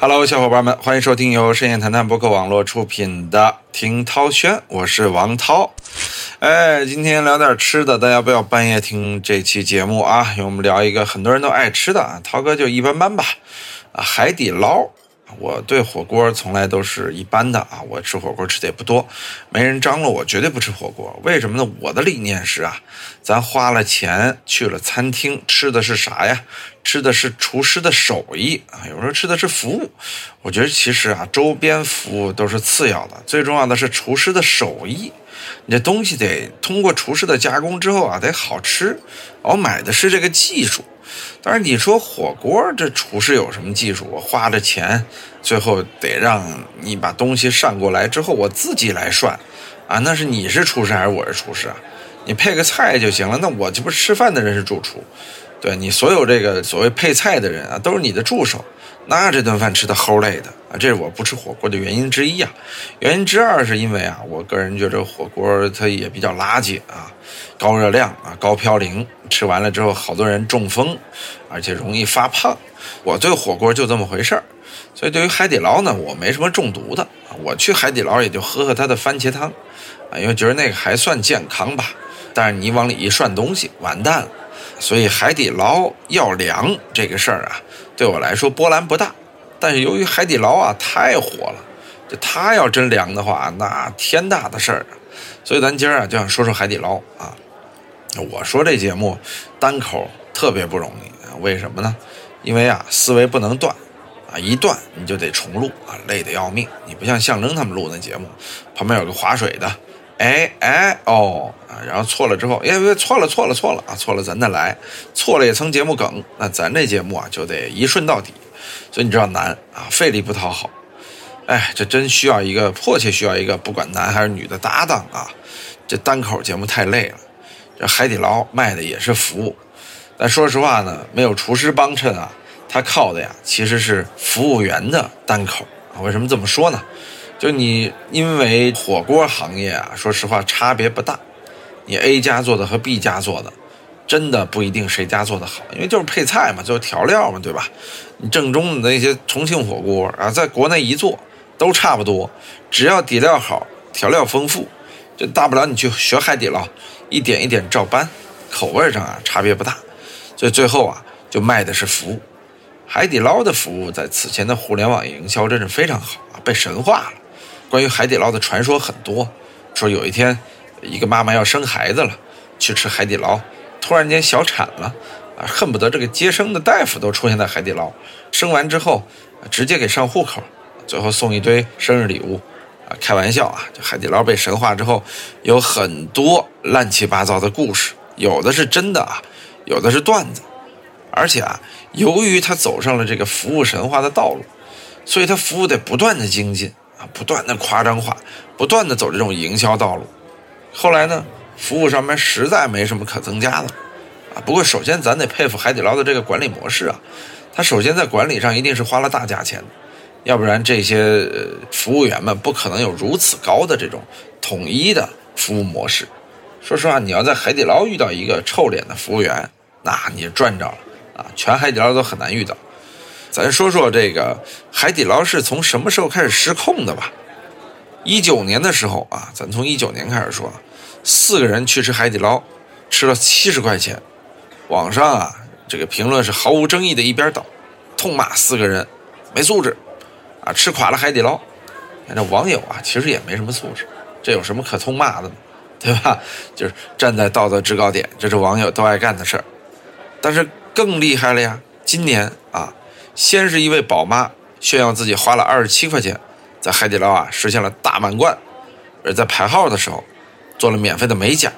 Hello，小伙伴们，欢迎收听由深夜谈谈博客网络出品的《听涛轩》，我是王涛。哎，今天聊点吃的，大家不要半夜听这期节目啊，因为我们聊一个很多人都爱吃的，涛哥就一般般吧。啊，海底捞。我对火锅从来都是一般的啊，我吃火锅吃的也不多，没人张罗我绝对不吃火锅。为什么呢？我的理念是啊，咱花了钱去了餐厅，吃的是啥呀？吃的是厨师的手艺啊，有时候吃的是服务。我觉得其实啊，周边服务都是次要的，最重要的是厨师的手艺。你这东西得通过厨师的加工之后啊，得好吃。我买的是这个技术。但是你说火锅这厨师有什么技术？我花着钱，最后得让你把东西上过来之后，我自己来涮，啊，那是你是厨师还是我是厨师啊？你配个菜就行了，那我这不吃饭的人是主厨，对你所有这个所谓配菜的人啊，都是你的助手。那这顿饭吃的齁累的啊，这是我不吃火锅的原因之一啊。原因之二是因为啊，我个人觉得火锅它也比较垃圾啊，高热量啊，高嘌呤，吃完了之后好多人中风，而且容易发胖。我对火锅就这么回事儿，所以对于海底捞呢，我没什么中毒的。我去海底捞也就喝喝它的番茄汤啊，因为觉得那个还算健康吧。但是你往里一涮东西，完蛋了。所以海底捞要凉这个事儿啊。对我来说波澜不大，但是由于海底捞啊太火了，这它要真凉的话，那天大的事儿！所以咱今儿啊就想说说海底捞啊。我说这节目单口特别不容易，为什么呢？因为啊思维不能断啊，一断你就得重录啊，累得要命。你不像象征他们录那节目，旁边有个划水的，哎哎哦。然后错了之后，哎，别错了，错了，错了啊！错了，咱再来。错了也成节目梗，那咱这节目啊就得一顺到底。所以你知道难啊，费力不讨好。哎，这真需要一个迫切需要一个不管男还是女的搭档啊。这单口节目太累了。这海底捞卖的也是服务，但说实话呢，没有厨师帮衬啊，他靠的呀其实是服务员的单口啊。为什么这么说呢？就你因为火锅行业啊，说实话差别不大。你 A 家做的和 B 家做的，真的不一定谁家做的好，因为就是配菜嘛，就是调料嘛，对吧？你正宗的那些重庆火锅啊，在国内一做都差不多，只要底料好，调料丰富，就大不了你去学海底捞，一点一点照搬，口味上啊差别不大，所以最后啊就卖的是服务。海底捞的服务在此前的互联网营销真是非常好啊，被神化了。关于海底捞的传说很多，说有一天。一个妈妈要生孩子了，去吃海底捞，突然间小产了，啊，恨不得这个接生的大夫都出现在海底捞，生完之后直接给上户口，最后送一堆生日礼物，啊，开玩笑啊，这海底捞被神化之后，有很多乱七八糟的故事，有的是真的啊，有的是段子，而且啊，由于他走上了这个服务神话的道路，所以他服务得不断的精进。啊，不断的夸张化，不断的走这种营销道路。后来呢，服务上面实在没什么可增加的，啊，不过首先咱得佩服海底捞的这个管理模式啊，他首先在管理上一定是花了大价钱的，要不然这些服务员们不可能有如此高的这种统一的服务模式。说实话，你要在海底捞遇到一个臭脸的服务员，那你赚着了啊，全海底捞都很难遇到。咱说说这个海底捞是从什么时候开始失控的吧？一九年的时候啊，咱从一九年开始说，四个人去吃海底捞，吃了七十块钱，网上啊这个评论是毫无争议的一边倒，痛骂四个人没素质，啊吃垮了海底捞。那网友啊其实也没什么素质，这有什么可痛骂的呢？对吧？就是站在道德制高点，这是网友都爱干的事儿。但是更厉害了呀，今年，先是一位宝妈炫耀自己花了二十七块钱。在海底捞啊，实现了大满贯，而在排号的时候，做了免费的美甲，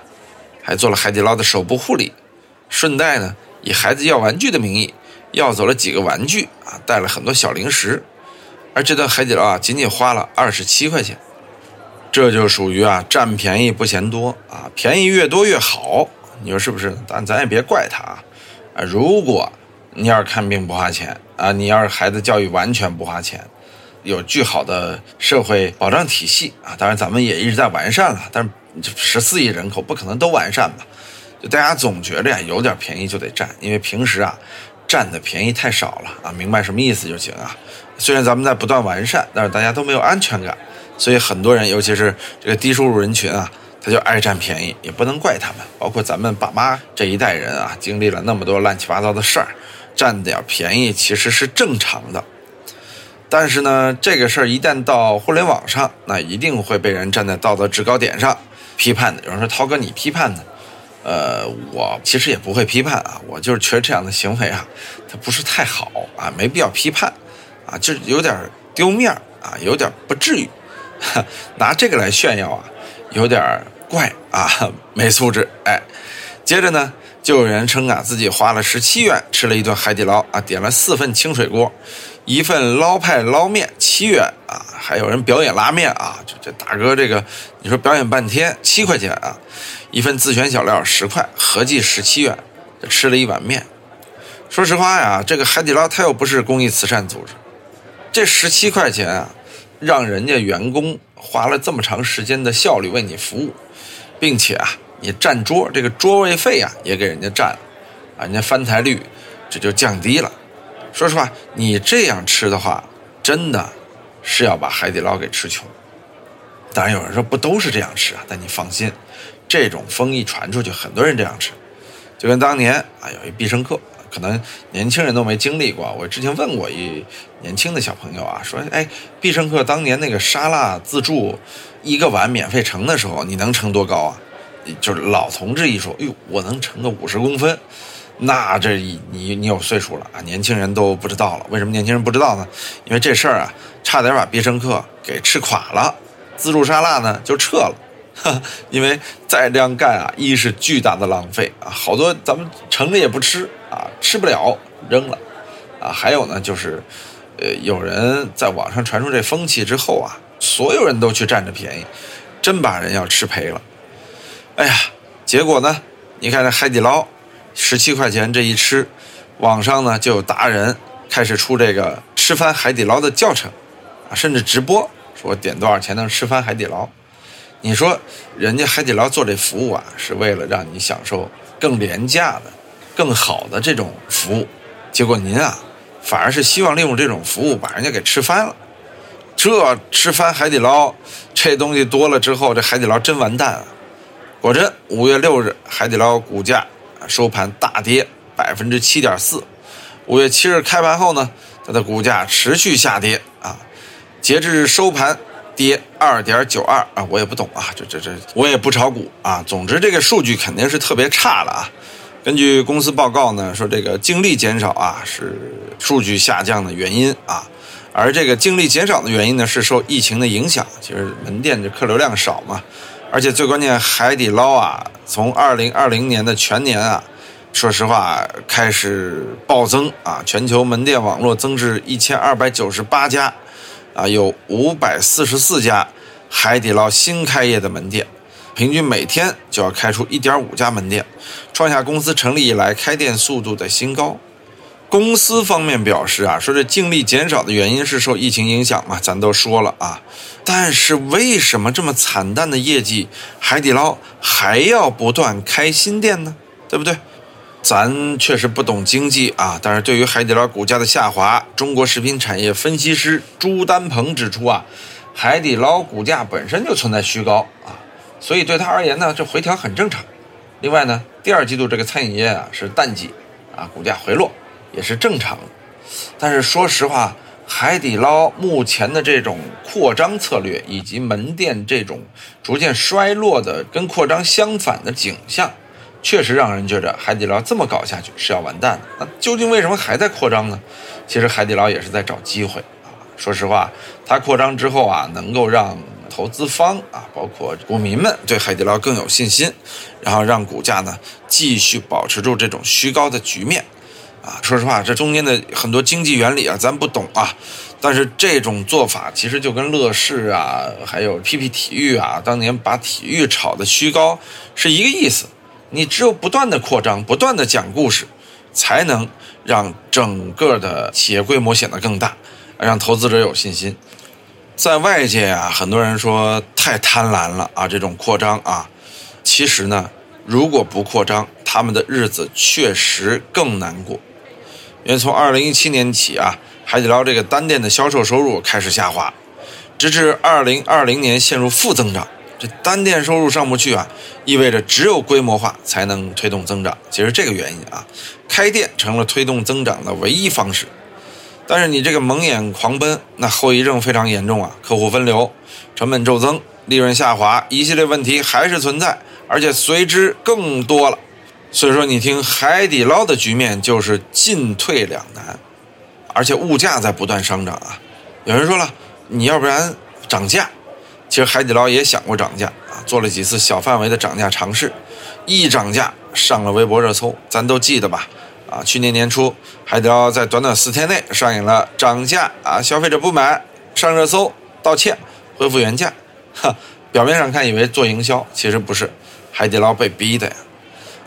还做了海底捞的手部护理，顺带呢，以孩子要玩具的名义，要走了几个玩具啊，带了很多小零食，而这顿海底捞啊，仅仅花了二十七块钱，这就属于啊，占便宜不嫌多啊，便宜越多越好，你说是不是？但咱也别怪他啊，啊，如果你要是看病不花钱啊，你要是孩子教育完全不花钱。有巨好的社会保障体系啊，当然咱们也一直在完善了，但是十四亿人口不可能都完善吧？就大家总觉着呀，有点便宜就得占，因为平时啊，占的便宜太少了啊，明白什么意思就行啊。虽然咱们在不断完善，但是大家都没有安全感，所以很多人，尤其是这个低收入人群啊，他就爱占便宜，也不能怪他们。包括咱们爸妈这一代人啊，经历了那么多乱七八糟的事儿，占点便宜其实是正常的。但是呢，这个事儿一旦到互联网上，那一定会被人站在道德制高点上批判的。有人说：“涛哥，你批判呢？”呃，我其实也不会批判啊，我就是觉得这样的行为啊，它不是太好啊，没必要批判啊，就是有点丢面啊，有点不至于拿这个来炫耀啊，有点怪啊，没素质。哎，接着呢，就有人称啊，自己花了十七元吃了一顿海底捞啊，点了四份清水锅。一份捞派捞面七元啊，还有人表演拉面啊，这这大哥这个，你说表演半天七块钱啊，一份自选小料十块，合计十七元，吃了一碗面。说实话呀，这个海底捞它又不是公益慈善组织，这十七块钱啊，让人家员工花了这么长时间的效率为你服务，并且啊，你占桌这个桌位费啊也给人家占了，啊，人家翻台率这就降低了。说实话，你这样吃的话，真的是要把海底捞给吃穷。当然有人说不都是这样吃啊，但你放心，这种风一传出去，很多人这样吃。就跟当年啊，有一必胜客，可能年轻人都没经历过。我之前问过一年轻的小朋友啊，说：“哎，必胜客当年那个沙拉自助一个碗免费盛的时候，你能盛多高啊？”就是老同志一说：“哎呦，我能盛个五十公分。”那这你你有岁数了啊，年轻人都不知道了。为什么年轻人不知道呢？因为这事儿啊，差点把必胜客给吃垮了。自助沙拉呢就撤了，因为再这样干啊，一是巨大的浪费啊，好多咱们盛着也不吃啊，吃不了扔了啊。还有呢，就是呃，有人在网上传出这风气之后啊，所有人都去占着便宜，真把人要吃赔了。哎呀，结果呢，你看这海底捞。十七块钱这一吃，网上呢就有达人开始出这个吃翻海底捞的教程，啊，甚至直播说点多少钱能吃翻海底捞。你说人家海底捞做这服务啊，是为了让你享受更廉价的、更好的这种服务，结果您啊，反而是希望利用这种服务把人家给吃翻了。这吃翻海底捞这东西多了之后，这海底捞真完蛋啊！果真，五月六日海底捞股价。收盘大跌百分之七点四，五月七日开盘后呢，它的股价持续下跌啊，截至收盘跌二点九二啊，我也不懂啊，这这这我也不炒股啊，总之这个数据肯定是特别差了啊。根据公司报告呢，说这个净利减少啊是数据下降的原因啊，而这个净利减少的原因呢是受疫情的影响，其实门店的客流量少嘛。而且最关键，海底捞啊，从二零二零年的全年啊，说实话开始暴增啊，全球门店网络增至一千二百九十八家，啊，有五百四十四家海底捞新开业的门店，平均每天就要开出一点五家门店，创下公司成立以来开店速度的新高。公司方面表示啊，说这净利减少的原因是受疫情影响嘛，咱都说了啊。但是为什么这么惨淡的业绩，海底捞还要不断开新店呢？对不对？咱确实不懂经济啊，但是对于海底捞股价的下滑，中国食品产业分析师朱丹鹏指出啊，海底捞股价本身就存在虚高啊，所以对他而言呢，这回调很正常。另外呢，第二季度这个餐饮业啊是淡季啊，股价回落。也是正常的，但是说实话，海底捞目前的这种扩张策略以及门店这种逐渐衰落的跟扩张相反的景象，确实让人觉着海底捞这么搞下去是要完蛋的。那究竟为什么还在扩张呢？其实海底捞也是在找机会啊。说实话，它扩张之后啊，能够让投资方啊，包括股民们对海底捞更有信心，然后让股价呢继续保持住这种虚高的局面。啊，说实话，这中间的很多经济原理啊，咱不懂啊。但是这种做法其实就跟乐视啊，还有 PP 体育啊，当年把体育炒的虚高是一个意思。你只有不断的扩张，不断的讲故事，才能让整个的企业规模显得更大，让投资者有信心。在外界啊，很多人说太贪婪了啊，这种扩张啊，其实呢，如果不扩张，他们的日子确实更难过。因为从二零一七年起啊，海底捞这个单店的销售收入开始下滑，直至二零二零年陷入负增长。这单店收入上不去啊，意味着只有规模化才能推动增长。其实这个原因啊，开店成了推动增长的唯一方式。但是你这个蒙眼狂奔，那后遗症非常严重啊，客户分流、成本骤增、利润下滑，一系列问题还是存在，而且随之更多了。所以说，你听海底捞的局面就是进退两难，而且物价在不断上涨啊。有人说了，你要不然涨价？其实海底捞也想过涨价啊，做了几次小范围的涨价尝试，一涨价上了微博热搜，咱都记得吧？啊，去年年初，海底捞在短短四天内上演了涨价啊，消费者不买，上热搜，道歉，恢复原价。哈，表面上看以为做营销，其实不是，海底捞被逼的呀。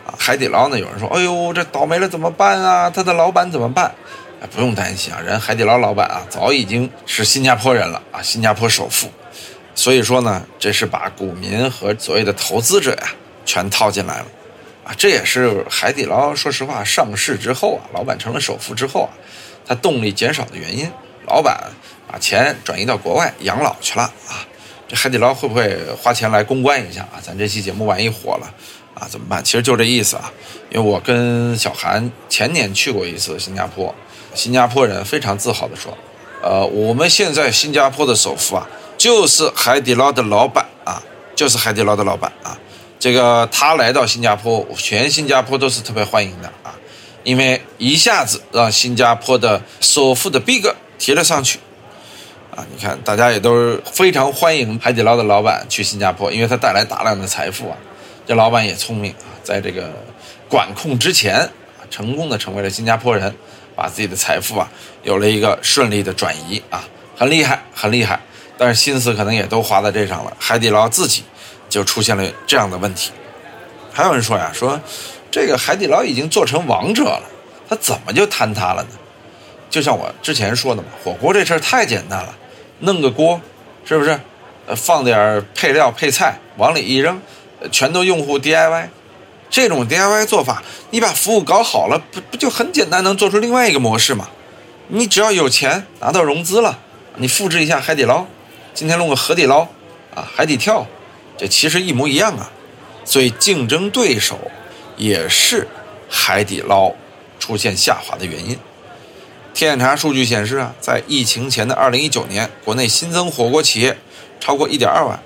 啊，海底捞呢，有人说，哎呦，这倒霉了怎么办啊？他的老板怎么办？哎，不用担心啊，人海底捞老板啊，早已经是新加坡人了啊，新加坡首富。所以说呢，这是把股民和所谓的投资者呀全套进来了，啊，这也是海底捞说实话上市之后啊，老板成了首富之后啊，他动力减少的原因。老板把钱转移到国外养老去了啊，这海底捞会不会花钱来公关一下啊？咱这期节目万一火了啊，怎么办？其实就这意思啊，因为我跟小韩前年去过一次新加坡，新加坡人非常自豪地说，呃，我们现在新加坡的首富啊。就是海底捞的老板啊，就是海底捞的老板啊，这个他来到新加坡，全新加坡都是特别欢迎的啊，因为一下子让新加坡的首富的逼格提了上去啊，你看大家也都是非常欢迎海底捞的老板去新加坡，因为他带来大量的财富啊，这老板也聪明啊，在这个管控之前，成功的成为了新加坡人，把自己的财富啊有了一个顺利的转移啊，很厉害，很厉害。但是心思可能也都花在这上了，海底捞自己就出现了这样的问题。还有人说呀，说这个海底捞已经做成王者了，他怎么就坍塌了呢？就像我之前说的嘛，火锅这事儿太简单了，弄个锅，是不是？呃，放点配料配菜往里一扔，全都用户 DIY。这种 DIY 做法，你把服务搞好了，不不就很简单，能做出另外一个模式吗？你只要有钱拿到融资了，你复制一下海底捞。今天弄个海底捞，啊，海底跳，这其实一模一样啊，所以竞争对手也是海底捞出现下滑的原因。天眼查数据显示啊，在疫情前的二零一九年，国内新增火锅企业超过一点二万。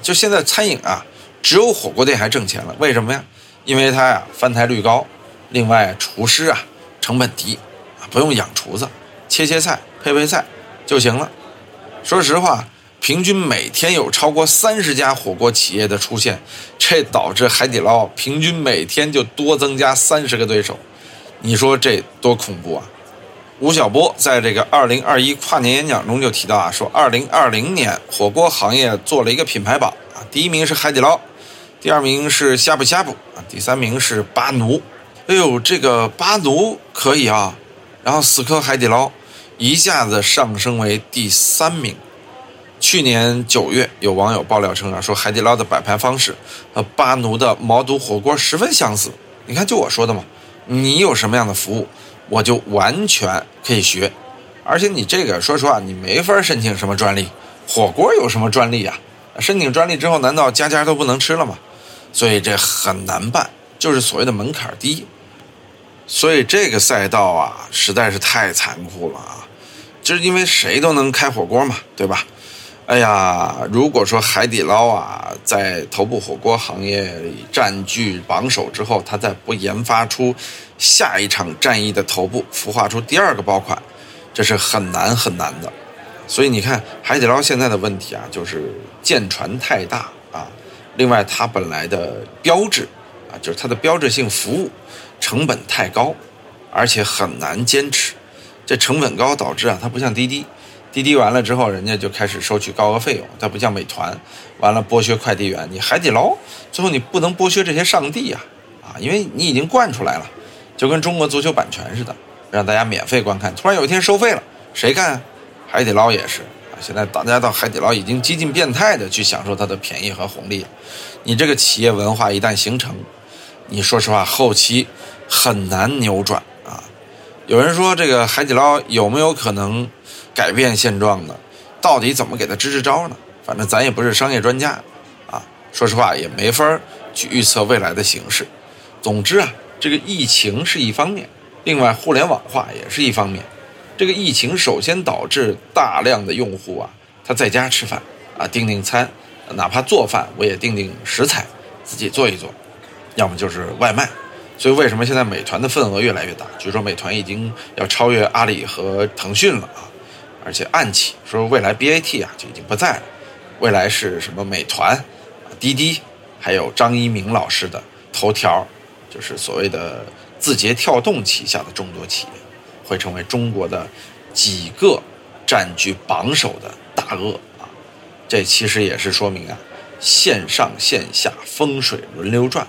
就现在餐饮啊，只有火锅店还挣钱了，为什么呀？因为它呀翻台率高，另外厨师啊成本低，啊不用养厨子，切切菜配配菜就行了。说实话。平均每天有超过三十家火锅企业的出现，这导致海底捞平均每天就多增加三十个对手，你说这多恐怖啊！吴晓波在这个二零二一跨年演讲中就提到啊，说二零二零年火锅行业做了一个品牌榜啊，第一名是海底捞，第二名是呷哺呷哺，第三名是巴奴。哎呦，这个巴奴可以啊，然后死磕海底捞，一下子上升为第三名。去年九月，有网友爆料称啊，说海底捞的摆盘方式和巴奴的毛肚火锅十分相似。你看，就我说的嘛，你有什么样的服务，我就完全可以学。而且你这个，说实话，你没法申请什么专利。火锅有什么专利呀？申请专利之后，难道家家都不能吃了吗？所以这很难办，就是所谓的门槛低。所以这个赛道啊，实在是太残酷了啊！就是因为谁都能开火锅嘛，对吧？哎呀，如果说海底捞啊，在头部火锅行业占据榜首之后，它再不研发出下一场战役的头部，孵化出第二个爆款，这是很难很难的。所以你看，海底捞现在的问题啊，就是舰船太大，另外它本来的标志啊，就是它的标志性服务成本太高，而且很难坚持。这成本高导致啊，它不像滴滴。滴滴完了之后，人家就开始收取高额费用，它不像美团，完了剥削快递员。你海底捞最后你不能剥削这些上帝呀，啊，因为你已经惯出来了，就跟中国足球版权似的，让大家免费观看。突然有一天收费了，谁干？海底捞也是。现在大家到海底捞已经几近变态的去享受它的便宜和红利了。你这个企业文化一旦形成，你说实话后期很难扭转啊。有人说这个海底捞有没有可能改变现状呢？到底怎么给他支支招呢？反正咱也不是商业专家啊，说实话也没法去预测未来的形势。总之啊，这个疫情是一方面，另外互联网化也是一方面。这个疫情首先导致大量的用户啊，他在家吃饭啊，订订餐，哪怕做饭我也订订食材，自己做一做，要么就是外卖。所以为什么现在美团的份额越来越大？据说美团已经要超越阿里和腾讯了啊！而且暗起说未来 BAT 啊就已经不在了，未来是什么美团、滴滴，还有张一鸣老师的头条，就是所谓的字节跳动旗下的众多企业，会成为中国的几个占据榜首的大鳄啊！这其实也是说明啊，线上线下风水轮流转。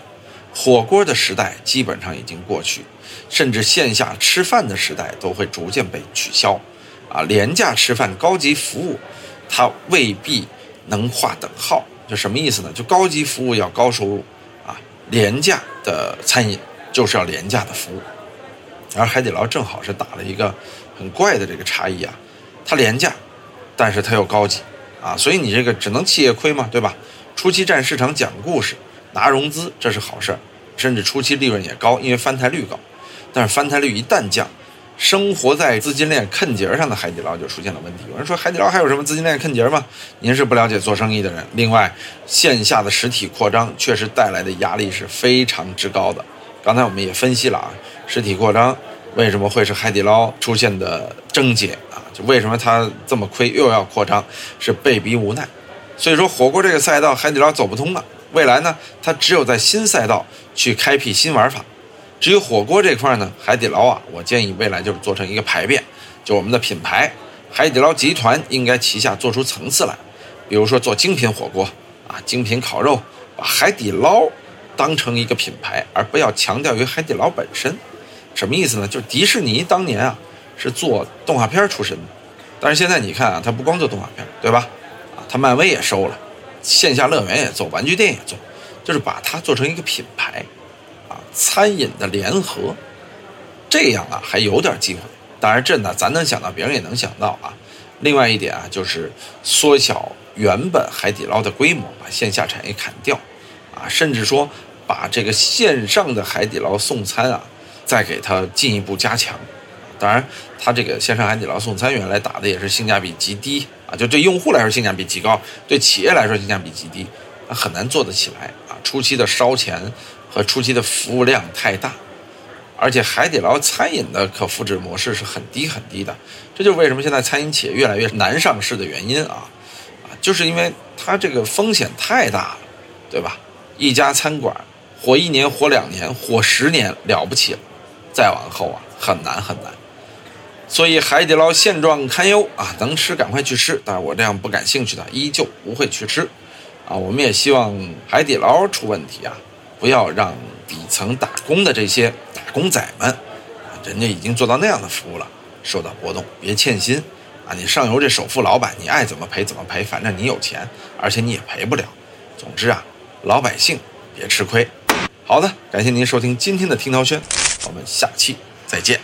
火锅的时代基本上已经过去，甚至线下吃饭的时代都会逐渐被取消，啊，廉价吃饭、高级服务，它未必能划等号。就什么意思呢？就高级服务要高收入，啊，廉价的餐饮就是要廉价的服务。而海底捞正好是打了一个很怪的这个差异啊，它廉价，但是它又高级，啊，所以你这个只能企业亏嘛，对吧？初期占市场讲故事。拿融资这是好事儿，甚至初期利润也高，因为翻台率高。但是翻台率一旦降，生活在资金链坑节上的海底捞就出现了问题。有人说海底捞还有什么资金链坑节吗？您是不了解做生意的人。另外，线下的实体扩张确实带来的压力是非常之高的。刚才我们也分析了啊，实体扩张为什么会是海底捞出现的症结啊？就为什么它这么亏又要扩张，是被逼无奈。所以说火锅这个赛道，海底捞走不通了。未来呢，它只有在新赛道去开辟新玩法。至于火锅这块呢，海底捞啊，我建议未来就是做成一个牌匾，就我们的品牌，海底捞集团应该旗下做出层次来，比如说做精品火锅啊，精品烤肉，把海底捞当成一个品牌，而不要强调于海底捞本身。什么意思呢？就是迪士尼当年啊是做动画片出身的，但是现在你看啊，它不光做动画片，对吧？啊，它漫威也收了。线下乐园也做，玩具店也做，就是把它做成一个品牌，啊，餐饮的联合，这样啊还有点机会。当然这呢，咱能想到，别人也能想到啊。另外一点啊，就是缩小原本海底捞的规模，把线下产业砍掉，甚至说把这个线上的海底捞送餐啊，再给它进一步加强。当然，它这个线上海底捞送餐原来打的也是性价比极低。啊，就对用户来说性价比极高，对企业来说性价比极低，很难做得起来啊。初期的烧钱和初期的服务量太大，而且海底捞餐饮的可复制模式是很低很低的，这就是为什么现在餐饮企业越来越难上市的原因啊啊，就是因为它这个风险太大了，对吧？一家餐馆活一年、活两年、活十年了不起了，再往后啊很难很难。所以海底捞现状堪忧啊，能吃赶快去吃，但是我这样不感兴趣的依旧不会去吃，啊，我们也希望海底捞出问题啊，不要让底层打工的这些打工仔们，人家已经做到那样的服务了，受到波动，别欠薪，啊，你上游这首富老板，你爱怎么赔怎么赔，反正你有钱，而且你也赔不了，总之啊，老百姓别吃亏。好的，感谢您收听今天的听涛轩，我们下期再见。